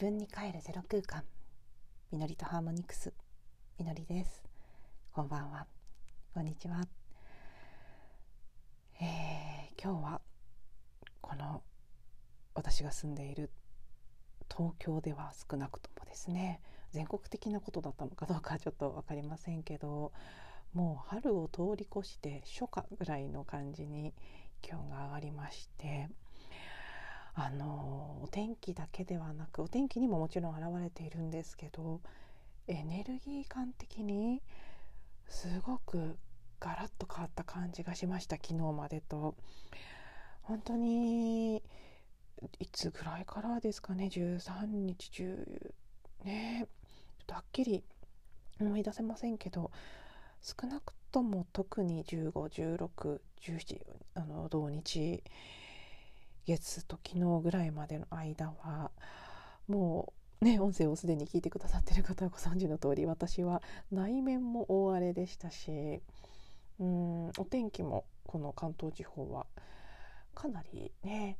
分に帰るゼロ空間。みのりとハーモニクス。みのりです。こんばんは。こんにちは、えー、今日はこの私が住んでいる東京では少なくともですね。全国的なことだったのかどうかちょっと分かりませんけどもう春を通り越して初夏ぐらいの感じに気温が上がりましてあのお天気だけではなくお天気にももちろん現れているんですけどエネルギー感的にすごくガラッと変わった感じがしました昨日までと。本当にいつぐらいからですかね13日中ねちょっとはっきり思い出せませんけど少なくとも特に151617あの土日月と昨日ぐらいまでの間はもうね音声をすでに聞いてくださってる方はご存知の通り私は内面も大荒れでしたしうんお天気もこの関東地方はかなりね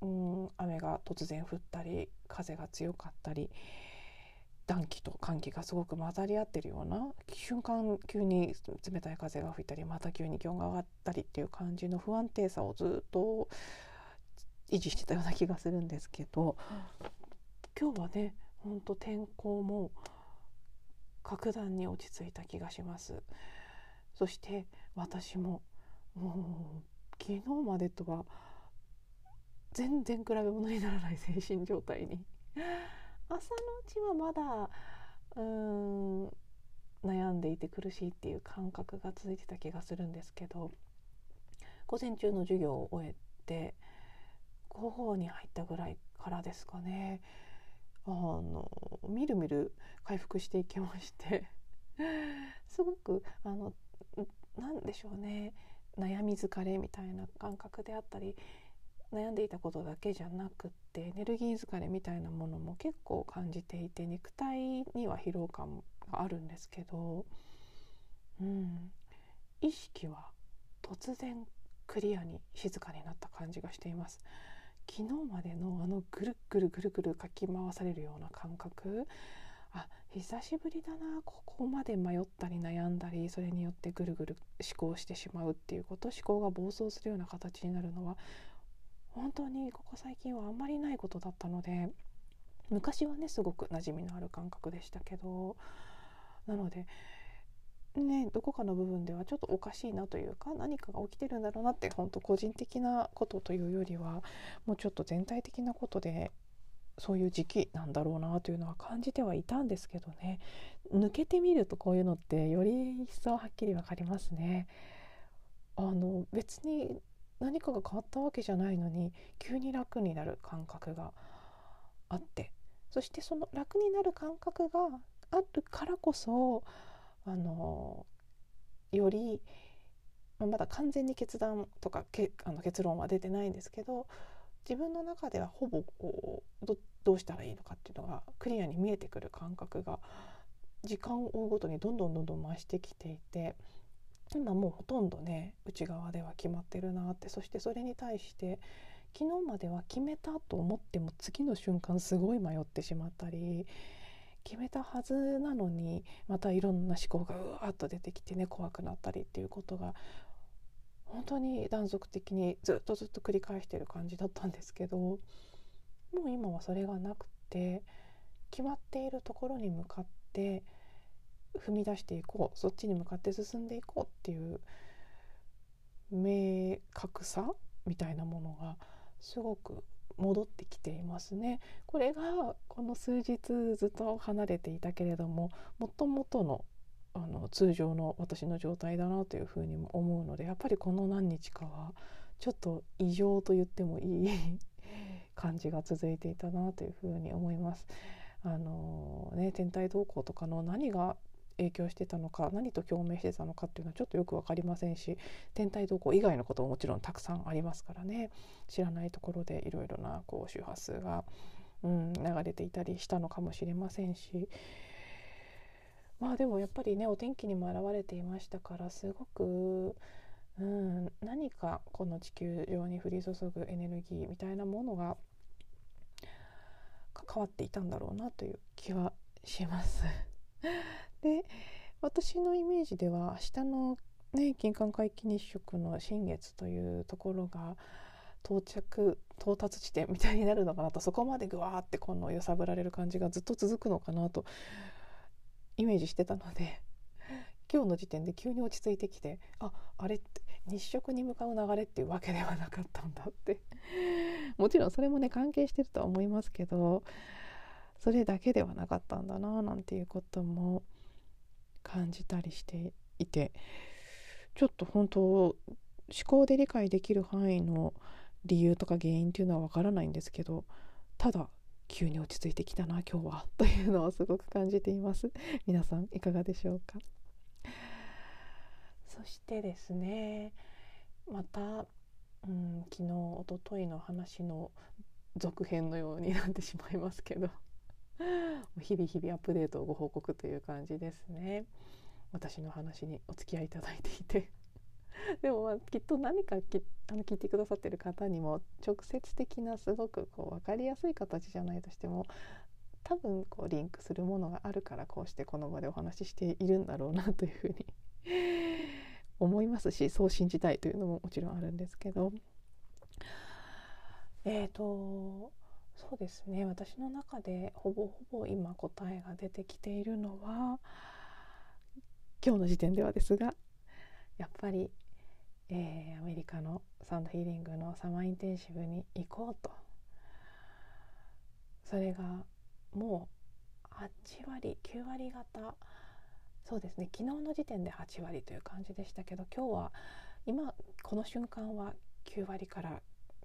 うん雨が突然降ったり風が強かったり暖気と寒気がすごく混ざり合ってるような瞬間急に冷たい風が吹いたりまた急に気温が上がったりっていう感じの不安定さをずっと維持してたような気がするんですけど今日はねほんと天候も格段に落ち着いた気がします。そして私ももう昨日までとは全然比べ物にならない精神状態に。朝のうちはまだうーん悩んでいて苦しいっていう感覚が続いてた気がするんですけど午前中の授業を終えて午後に入ったぐらいからですかね。あのみるみる回復していきまして。すごくあのなんでしょうね。悩み疲れみたいな感覚であったり悩んでいたことだけじゃなくってエネルギー疲れみたいなものも結構感じていて肉体には疲労感があるんですけど、うん、意識は突然クリアに静かになった感じがしています。昨日までのあのぐるぐるぐるぐるかき回されるような感覚。あ久しぶりだな。ここまで迷ったり悩んだりそれによってぐるぐる思考してしまうっていうこと。思考が暴走するような形になるのは本当にここ最近はあんまりないことだったので昔はねすごく馴染みのある感覚でしたけど。なのでねどこかの部分ではちょっとおかしいなというか何かが起きてるんだろうなって本当個人的なことというよりはもうちょっと全体的なことでそういう時期なんだろうなというのは感じてはいたんですけどね抜けてみるとこういうのってより一層はっきり分かりますね。あの別に何かが変わったわけじゃないのに急に楽になる感覚があってそしてその楽になる感覚があるからこそあのよりまだ完全に決断とかけあの結論は出てないんですけど自分の中ではほぼこうどどうしたらいいのかっていうのがクリアに見えてくる感覚が時間を追うごとにどんどんどんどん増してきていて今もうほとんどね内側では決まってるなってそしてそれに対して昨日までは決めたと思っても次の瞬間すごい迷ってしまったり決めたはずなのにまたいろんな思考がうわっと出てきてね怖くなったりっていうことが本当に断続的にずっとずっと繰り返してる感じだったんですけどもう今はそれがなくて決まっているところに向かって踏み出していこうそっちに向かって進んでいこうっていう明確さみたいなものがすごく戻ってきていますね。これがこの数日ずっと離れていたけれどももともとのあの通常の私の状態だなというふうにも思うのでやっぱりこの何日かはちょっと異常と言ってもいい 感じが続いていたなというふうに思います。あのね、天体動向とかの何が影響してたのか何と共鳴してたのかっていうのはちょっとよく分かりませんし天体動向以外のことももちろんたくさんありますからね。知らないところでいろいろなこう周波数が、うん、流れていたりしたのかもしれませんし。まあでもやっぱりねお天気にも表れていましたからすごく、うん、何かこの地球上に降り注ぐエネルギーみたいなものが変わっていたんだろうなという気はします。で私のイメージでは明日のね金環皆既日食の新月というところが到着到達地点みたいになるのかなとそこまでぐわーってこの揺さぶられる感じがずっと続くのかなとイメージしてたので今日の時点で急に落ち着いてきてああれって日食に向かう流れっていうわけではなかったんだって。もちろんそれもね関係してるとは思いますけどそれだけではなかったんだななんていうことも感じたりしていてちょっと本当思考で理解できる範囲の理由とか原因っていうのはわからないんですけどただ急に落ち着いてきたな今日はというのをすごく感じています。皆さんいかがでしょうか？そしてですねまた、うん、昨日おとといの話の続編のようになってしまいますけど。日々日々アップデートをご報告という感じですね。私の話にお付き合いいただいていて。でもまあきっと何かきあの聞いてくださってる方にも直接的なすごくこう分かりやすい形じゃないとしても多分こうリンクするものがあるからこうしてこの場でお話ししているんだろうなというふうに 思いますしそう信じたいというのももちろんあるんですけど。えーとそうですね。私の中でほぼほぼ今答えが出てきているのは今日の時点ではですがやっぱり、えー、アメリカのサンドヒーリングのサマーインテンシブに行こうと。それがもう8割9割方。そうですね。昨日の時点で8割という感じでしたけど今日は今この瞬間は9割から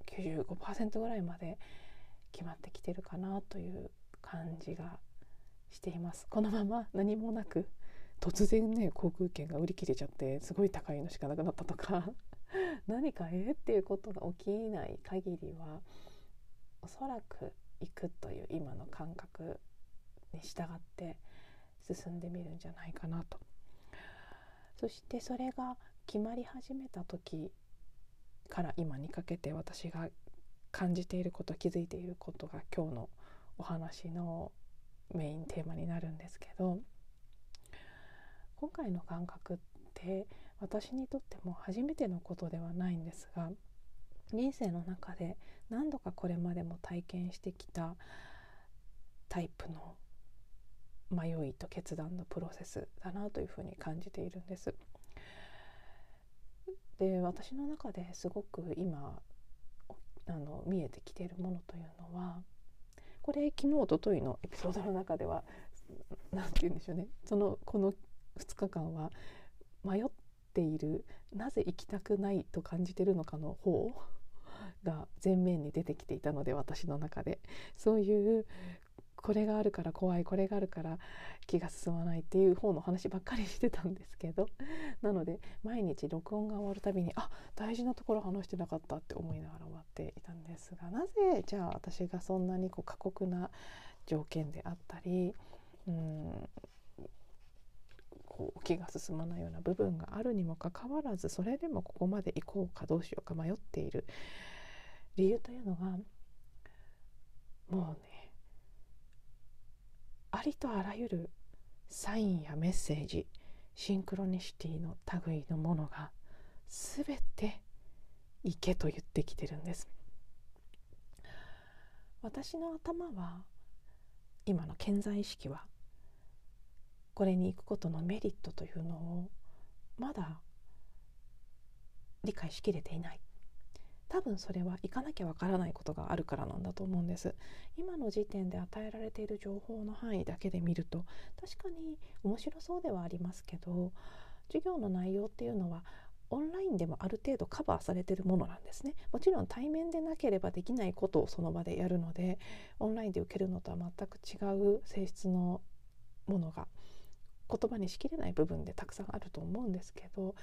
95%ぐらいまで決まってきてるかなという感じがしています。このまま何もなく突然ね航空券が売り切れちゃってすごい高いのしかなくなったとか 何かえっていうことが起きない限りはおそらく行くという今の感覚に従って進んでみるんじゃないかなと。そしてそれが決まり始めた時から今にかけて私が感じていること気づいていることが今日のお話のメインテーマになるんですけど今回の感覚って私にとっても初めてのことではないんですが人生の中で何度かこれまでも体験してきたタイプの迷いと決断のプロセスだなというふうに感じているんです。で私の中ですごく今あの見えてきているものというのはこれ昨日おとといのエピソードの中では何て言うんでしょうね。そのこの2日間は迷っているなぜ行きたくないと感じてるのかの方が前面に出てきていたので私の中で。そういうこれがあるから怖いこれがあるから気が進まないっていう方の話ばっかりしてたんですけど。なので毎日録音が終わるたびにあ大事なところ話してなかったって思いながら終わっていたんですがなぜじゃあ私がそんなにこう過酷な条件であったりうんこう気が進まないような部分があるにもかかわらずそれでもここまで行こうかどうしようか迷っている理由というのがもうねありとあらゆるサインやメッセージシンクロニシティの類のものが全て行けと言ってきてるんです。私の頭は今の健在意識はこれに行くことのメリットというのをまだ理解しきれていない。多分それは行かなきゃわからないことがあるからなんだと思うんです。今の時点で与えられている情報の範囲だけで見ると確かに面白そうではありますけど授業の内容っていうのはオンラインでもある程度カバーされてるものなんですね。もちろん対面でなければできないことをその場でやるのでオンラインで受けるのとは全く違う性質のものが言葉にしきれない部分でたくさんあると思うんですけど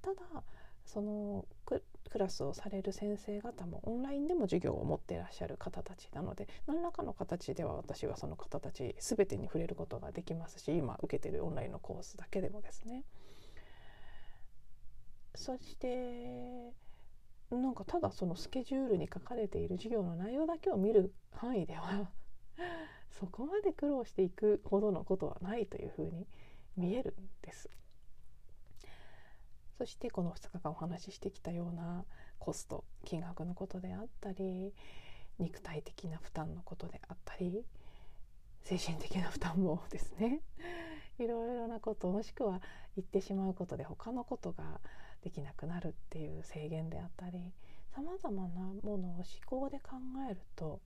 ただそのクラスをされる先生方もオンラインでも授業を持っていらっしゃる方たちなので何らかの形では私はその方たち全てに触れることができますし今受けてるオンラインのコースだけでもですね。そしてなんかただそのスケジュールに書かれている授業の内容だけを見る範囲では そこまで苦労していくほどのことはないというふうに見えるんです。そしてこの2日間お話ししてきたようなコスト金額のことであったり肉体的な負担のことであったり精神的な負担もですね。いろいろなこともしくは言ってしまうことで他のことができなくなるっていう制限であったりさまざまなものを思考で考えると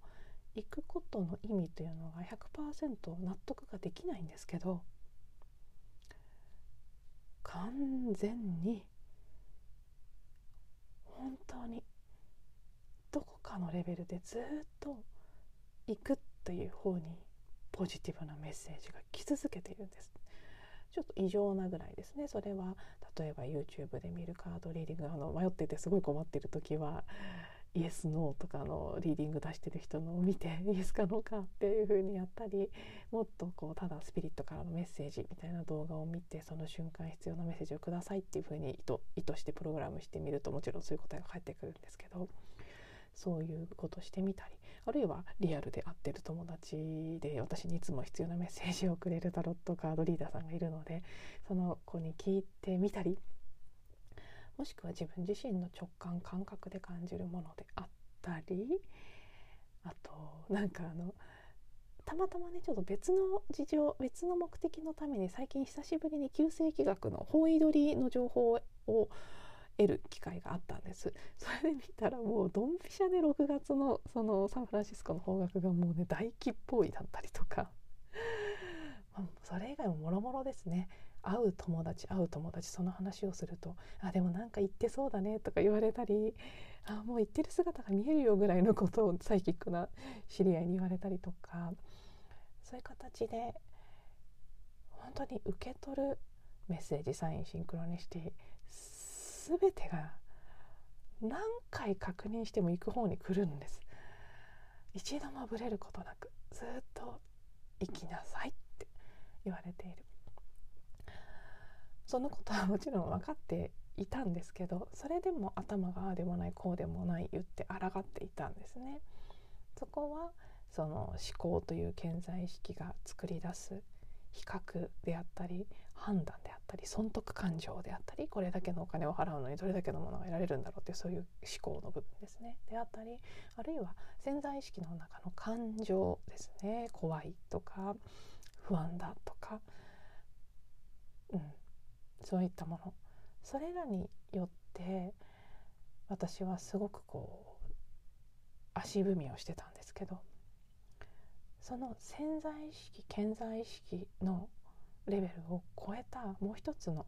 行くことの意味というのが100%納得ができないんですけど完全に本当にどこかのレベルでずっと行くという方にポジティブなメッセージが来続けているんです。ちょっと異常なぐらいですね。それは例えば YouTube で見るカードリーディングあの迷っててすごい困ってる時はイエス・ノーとかのリーディング出してる人のを見てイエスかノーかっていう風にやったりもっとこうただスピリットからのメッセージみたいな動画を見てその瞬間必要なメッセージをくださいっていう風に意図意図してプログラムしてみるともちろんそういう答えが返ってくるんですけどそういうことしてみたりあるいはリアルで会ってる友達で私にいつも必要なメッセージをくれるタロットカードリーダーさんがいるのでその子に聞いてみたりもしくは自分自身の直感感覚で感じるものであったりあとなんかあのたまたまねちょっと別の事情別の目的のために最近久しぶりに旧世紀学の方位取りの情報を得る機会があったんです。それで見たらもうドンピシャで6月のそのサンフランシスコの方角がもうね大吉っぽいだったりとか。それ以外ももろもろですね。会う友達会う友達その話をすると「あでもなんか言ってそうだね」とか言われたり「あもう言ってる姿が見えるよ」ぐらいのことをサイキックな知り合いに言われたりとかそういう形で本当に受け取るメッセージサインシンクロニシティ全てが何回確認しても行く方に来るんです。一度もぶれることなくずっと行きなさいって言われている。そのことはもちろん分かっていたんですけどそれでも頭がああでもないこうでもない言って抗っていたんですね。そこはその思考という潜在意識が作り出す比較であったり判断であったり損得感情であったりこれだけのお金を払うのにどれだけのものが得られるんだろうってうそういう思考の部分ですね。であったりあるいは潜在意識の中の感情ですね。怖いとか不安だとか、うん、そういったものそれらによって私はすごくこう足踏みをしてたんですけどその潜在意識潜在意識のレベルを超えたもう一つの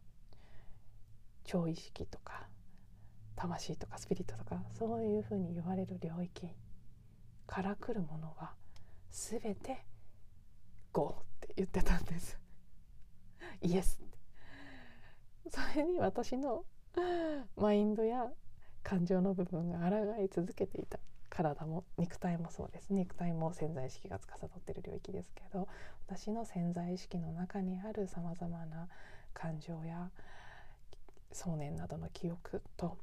超意識とか魂とかスピリットとかそういうふうに言われる領域から来るものは全て「GO」って言ってたんです。イエスそれに私のマインドや感情の部分が抗い続けていた体も肉体もそうです。肉体も潜在意識が司っている領域ですけど私の潜在意識の中にあるさまざまな感情や想念などの記憶と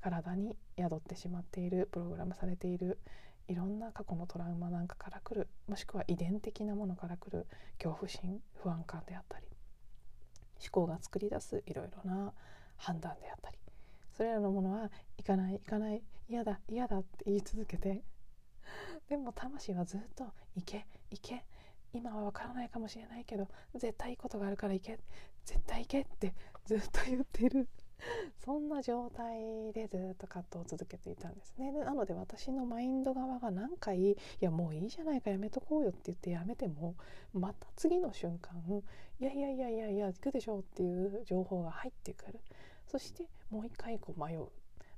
体に宿ってしまっているプログラムされているいろんな過去のトラウマなんかからくるもしくは遺伝的なものからくる恐怖心不安感であったり思考が作り出すいろいろな判断であったりそれらのものは行かない行かない嫌だ嫌だって言い続けて でも魂はずっと行け行け。今は分からないかもしれないけど絶対いいことがあるから行け絶対行けってずっと言ってる。そんな状態でずっと葛藤を続けていたんですね。なので私のマインド側が何回「いやもういいじゃないかやめとこうよ」って言ってやめてもまた次の瞬間「いやいやいやいやいや行くでしょ」っていう情報が入ってくる。そしてもう一回こう迷う。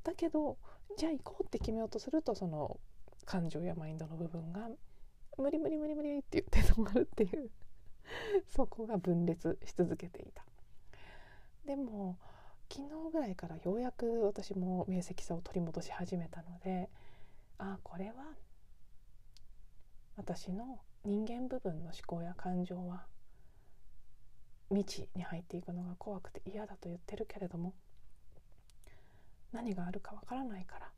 だけどじゃあ行こうって決めようとするとその感情やマインドの部分が「無理無理無理無理」って言って止まるっていう。そこが分裂し続けていた。でも昨日ぐらいからようやく私も明晰さを取り戻し始めたのでああこれは私の人間部分の思考や感情は未知に入っていくのが怖くて嫌だと言ってるけれども何があるかわからないから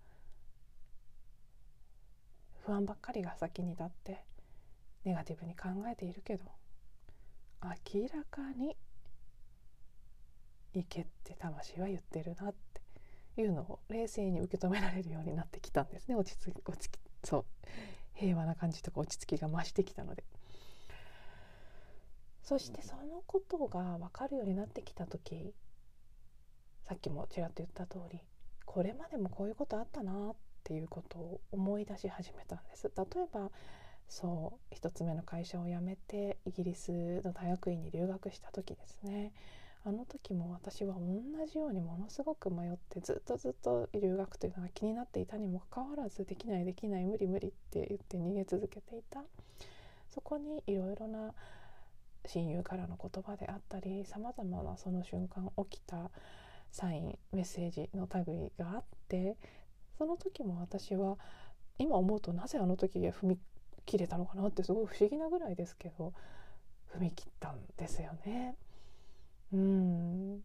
不安ばっかりが先に立ってネガティブに考えているけど明らかに行けって魂は言ってるなっていうのを冷静に受け止められるようになってきたんですね。落ち着き落ち着きそう。平和な感じとか落ち着きが増してきたので。そしてそのことが分かるようになってきた時さっきもちらっと言った通りこれまでもこういうことあったなっていうことを思い出し始めたんです。例えばそう1つ目の会社を辞めてイギリスの大学院に留学した時ですねあの時も私は同じようにものすごく迷ってずっとずっと留学というのが気になっていたにもかかわらずできないできない無理無理って言って逃げ続けていたそこにいろいろな親友からの言葉であったりさまざまなその瞬間起きたサインメッセージの類があってその時も私は今思うとなぜあの時踏み切れたのかなってすごい不思議なぐらいですけど踏み切ったんですよね。うん。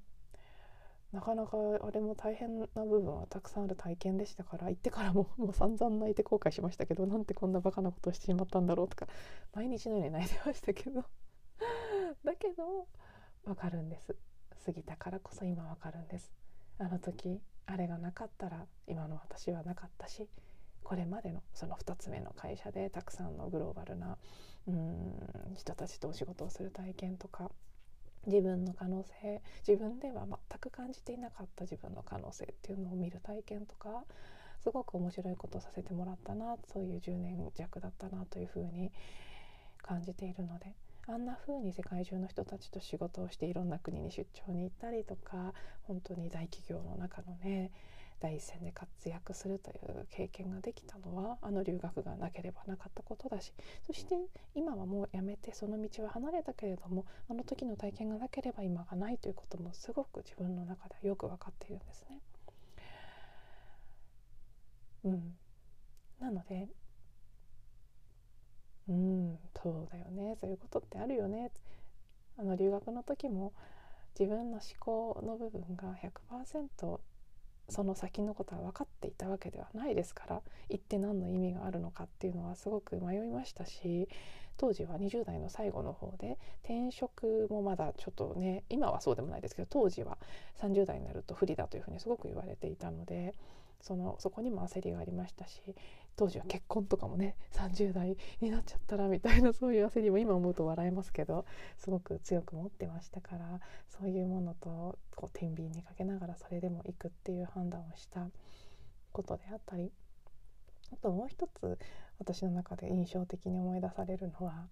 なかなかあれも大変な部分はたくさんある体験でしたから行ってからももう散々泣いて後悔しましたけどなんてこんなバカなことをしてしまったんだろうとか 毎日のように泣いてましたけど。だけど分かるんです。過ぎたからこそ今分かるんです。あの時あれがなかったら今の私はなかったしこれまでのその2つ目の会社でたくさんのグローバルなうん人たちとお仕事をする体験とか自分の可能性自分では全く感じていなかった自分の可能性っていうのを見る体験とかすごく面白いことをさせてもらったなそういう10年弱だったなというふうに感じているのであんな風に世界中の人たちと仕事をしていろんな国に出張に行ったりとか本当に大企業の中のね第一線で活躍するという経験ができたのはあの留学がなければなかったことだしそして今はもうやめてその道は離れたけれどもあの時の体験がなければ今がないということもすごく自分の中ではよく分かっているんですね。うん、なのでうんそうだよね。そういうことってあるよね。あの留学の時も自分の思考の部分が100%その先のことは分かっていたわけではないですから行って何の意味があるのかっていうのはすごく迷いましたし当時は20代の最後の方で転職もまだちょっとね今はそうでもないですけど当時は30代になると不利だというふうにすごく言われていたのでそのそこにも焦りがありましたし当時は結婚とかもね30代になっちゃったらみたいな そういう焦りも今思うと笑えますけどすごく強く持ってましたからそういうものとこう天秤にかけながらそれでも行くっていう判断をしたことであったりあともう一つ私の中で印象的に思い出されるのは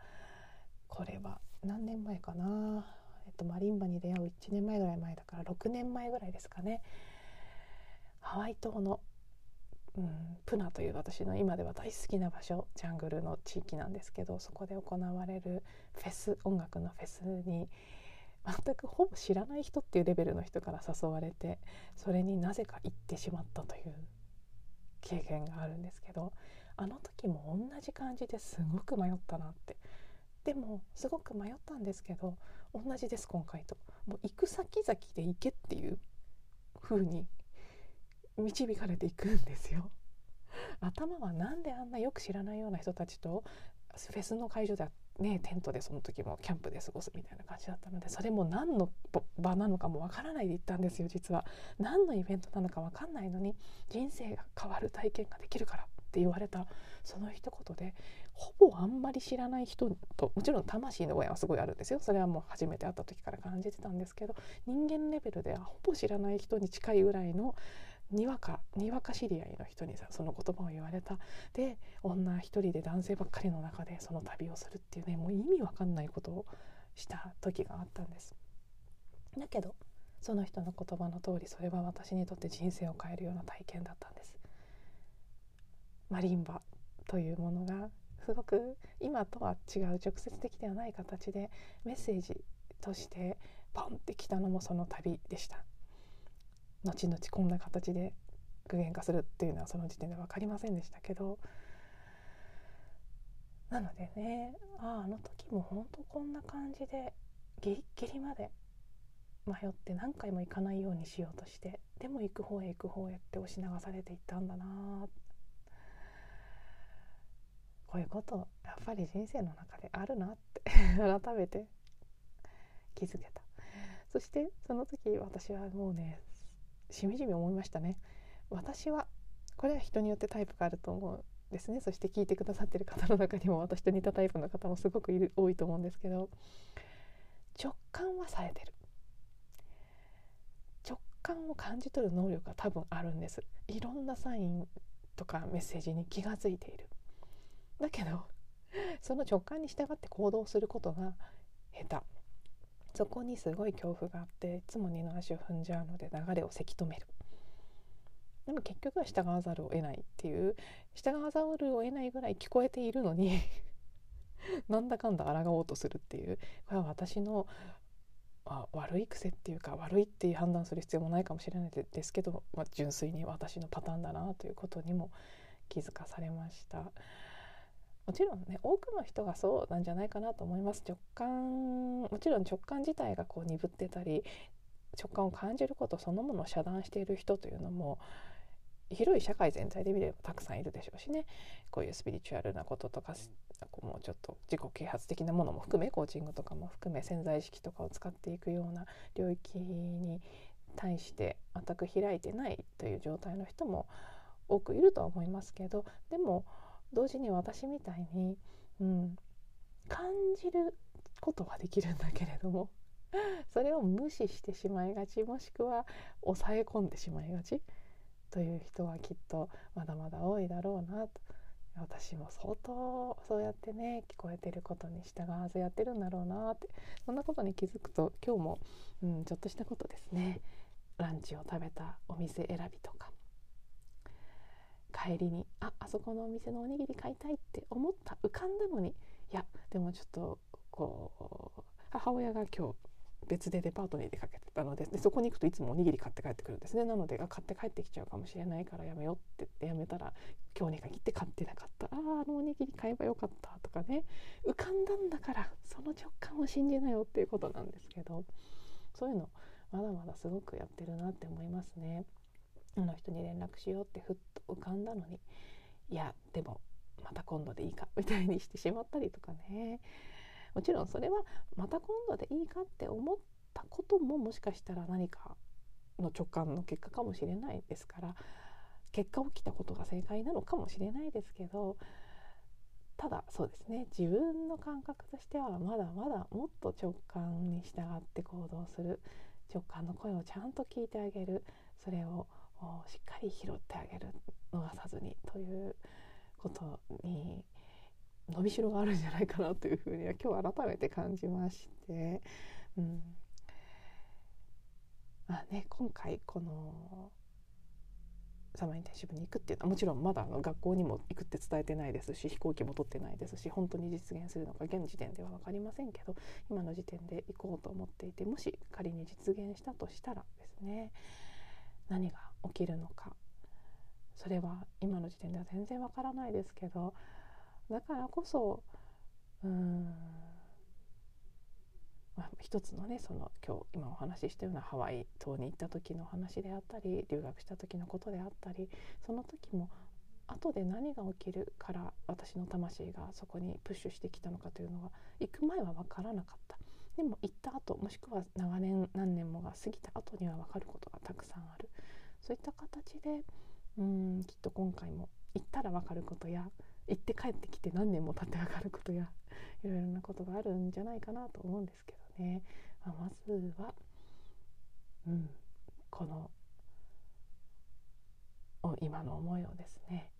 これは何年前かな、えっと、マリンバに出会う1年前ぐらい前だから6年前ぐらいですかね。ハワイ島の、うん、プナという私の今では大好きな場所ジャングルの地域なんですけどそこで行われるフェス音楽のフェスに全くほぼ知らない人っていうレベルの人から誘われてそれになぜか行ってしまったという経験があるんですけどあの時も同じ感じですごく迷ったなってでもすごく迷ったんですけど同じです今回ともう行く先々で行けっていう風に導かれていくんですよ。頭はなんであんなよく知らないような人たちとフェスの会場でねテントでその時もキャンプで過ごすみたいな感じだったのでそれも何の場なのかもわからないで行ったんですよ実は何のイベントなのかわかんないのに人生が変わる体験ができるからって言われたその一言でほぼあんまり知らない人ともちろん魂のご縁はすごいあるんですよそれはもう初めて会った時から感じてたんですけど人間レベルではほぼ知らない人に近いぐらいのにわかにわか知り合いの人にさその言葉を言われた。で女一人で男性ばっかりの中でその旅をするっていうねもう意味わかんないことをした時があったんです。だけどその人の言葉の通りそれは私にとって人生を変えるような体験だったんです。マリンバというものがすごく今とは違う直接的ではない形でメッセージとしてポンってきたのもその旅でした。後々こんな形で具現化するっていうのはその時点で分かりませんでしたけど。なのでねあああの時も本当こんな感じでギリギリまで迷って何回も行かないようにしようとしてでも行く方へ行く方へって押し流されていったんだなこういうことやっぱり人生の中であるなって 改めて気づけた。そしてその時私はもうねしみじみ思いましたね。私はこれは人によってタイプがあると思うんですね。そして聞いてくださってる方の中にも私と似たタイプの方もすごくいる多いと思うんですけど。直感はさえてる。直感を感じ取る能力が多分あるんです。いろんなサインとかメッセージに気が付いている。だけどその直感に従って行動することが下手。そこにすごい恐怖があっていつも二の足を踏んじゃうので流れをせき止めるでも結局は従わざるを得ないっていう従わざるを得ないぐらい聞こえているのに なんだかんだ抗おうとするっていうこれは私のあ悪い癖っていうか悪いっていう判断する必要もないかもしれないですけど、まあ、純粋に私のパターンだなということにも気づかされました。もちろんね多くの人がそうなんじゃないかなと思います。直感もちろん直感自体がこう鈍ってたり直感を感じることそのものを遮断している人というのも広い社会全体で見ればたくさんいるでしょうしね。こういうスピリチュアルなこととかもうちょっと自己啓発的なものも含めコーチングとかも含め潜在意識とかを使っていくような領域に対して全く開いてないという状態の人も多くいるとは思いますけどでも同時に私みたいに、うん、感じることはできるんだけれども それを無視してしまいがちもしくは抑え込んでしまいがちという人はきっとまだまだ多いだろうなと。私も相当そうやってね聞こえてることに従わずやってるんだろうなってそんなことに気づくと今日も、うん、ちょっとしたことですね。ランチを食べたお店選びとか帰りにああそこのお店のおにぎり買いたいって思った浮かんだのにいやでもちょっとこう母親が今日別でデパートに出かけてたのででそこに行くといつもおにぎり買って帰ってくるんですね。なので買って帰ってきちゃうかもしれないからやめようって言ってやめたら今日に限って買ってなかった。あああのおにぎり買えばよかったとかね。浮かんだんだからその直感を信じなよっていうことなんですけどそういうのまだまだすごくやってるなって思いますね。の人に連絡しようってふっと浮かんだのにいやでもまた今度でいいかみたいにしてしまったりとかね。もちろんそれはまた今度でいいかって思ったことももしかしたら何かの直感の結果かもしれないですから結果起きたことが正解なのかもしれないですけどただそうですね自分の感覚としてはまだまだもっと直感に従って行動する直感の声をちゃんと聞いてあげるそれをしっかり拾ってあげる逃さずにということに伸びしろがあるんじゃないかなというふうには今日改めて感じまして、うん。まあね、今回このサマーインテンシブに行くっていうのはもちろんまだあの学校にも行くって伝えてないですし飛行機も取ってないですし本当に実現するのか現時点では分かりませんけど今の時点で行こうと思っていてもし仮に実現したとしたらですね何が起きるのか。それは今の時点では全然わからないですけど。だからこそうん。まあ、一つのねその今日今お話ししたようなハワイ島に行った時の話であったり留学した時のことであったりその時も後で何が起きるから私の魂がそこにプッシュしてきたのかというのは行く前は分からなかった。でも行った後もしくは長年何年もが過ぎた後には分かることがたくさんある。そういった形でうんきっと今回も行ったら分かることや行って帰ってきて何年も経って分かることや いろいろなことがあるんじゃないかなと思うんですけどね、まあ、まずは、うん、この今の思いをですね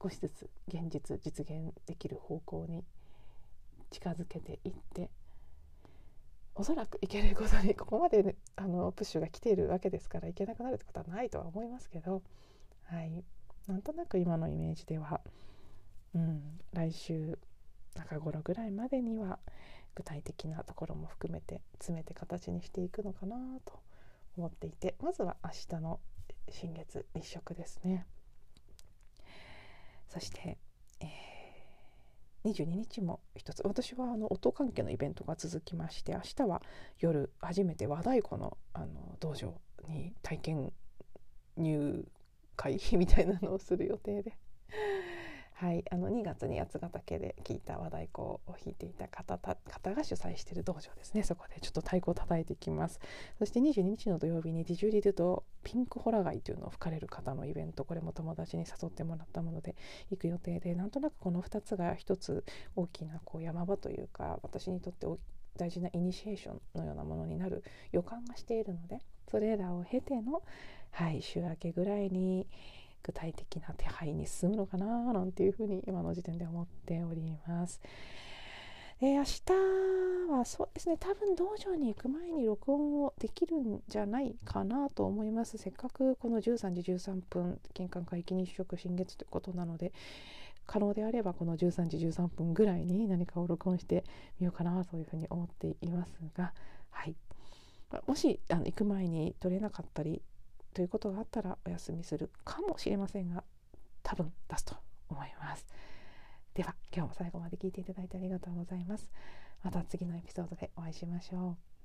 少しずつ現実実現できる方向に近づけていっておそらくいけることにここまで、ね、あのプッシュが来ているわけですからいけなくなるってことはないとは思いますけど、はい、なんとなく今のイメージでは、うん、来週中頃ぐらいまでには具体的なところも含めて詰めて形にしていくのかなと思っていてまずは明日の新月日食ですね。そして、えー22日も一つ。私はあの音関係のイベントが続きまして明日は夜初めて和太鼓のあの道場に体験入会みたいなのをする予定で。はい、あの2月に八ヶ岳で聞いた和太鼓を弾いていた方方が主催している道場ですね。そこでちょっと太鼓を叩いていきます。そして22日の土曜日にディジュリドとピンクホラガイというのを吹かれる方のイベントこれも友達に誘ってもらったもので行く予定でなんとなくこの2つが1つ大きなこう山場というか私にとって大事なイニシエーションのようなものになる予感がしているのでそれらを経ての、はい、週明けぐらいに具体的な手配に進むのかななんていうふうに今の時点で思っております。で明日はそうですね。多分道場に行く前に録音をできるんじゃないかなと思います。せっかくこの13時13分玄関会期日食新月ということなので可能であればこの13時13分ぐらいに何かを録音してみようかなというふうに思っていますがはい。もしあの行く前に撮れなかったりということがあったらお休みするかもしれませんが多分出すと思います。では今日も最後まで聞いていただいてありがとうございます。また次のエピソードでお会いしましょう。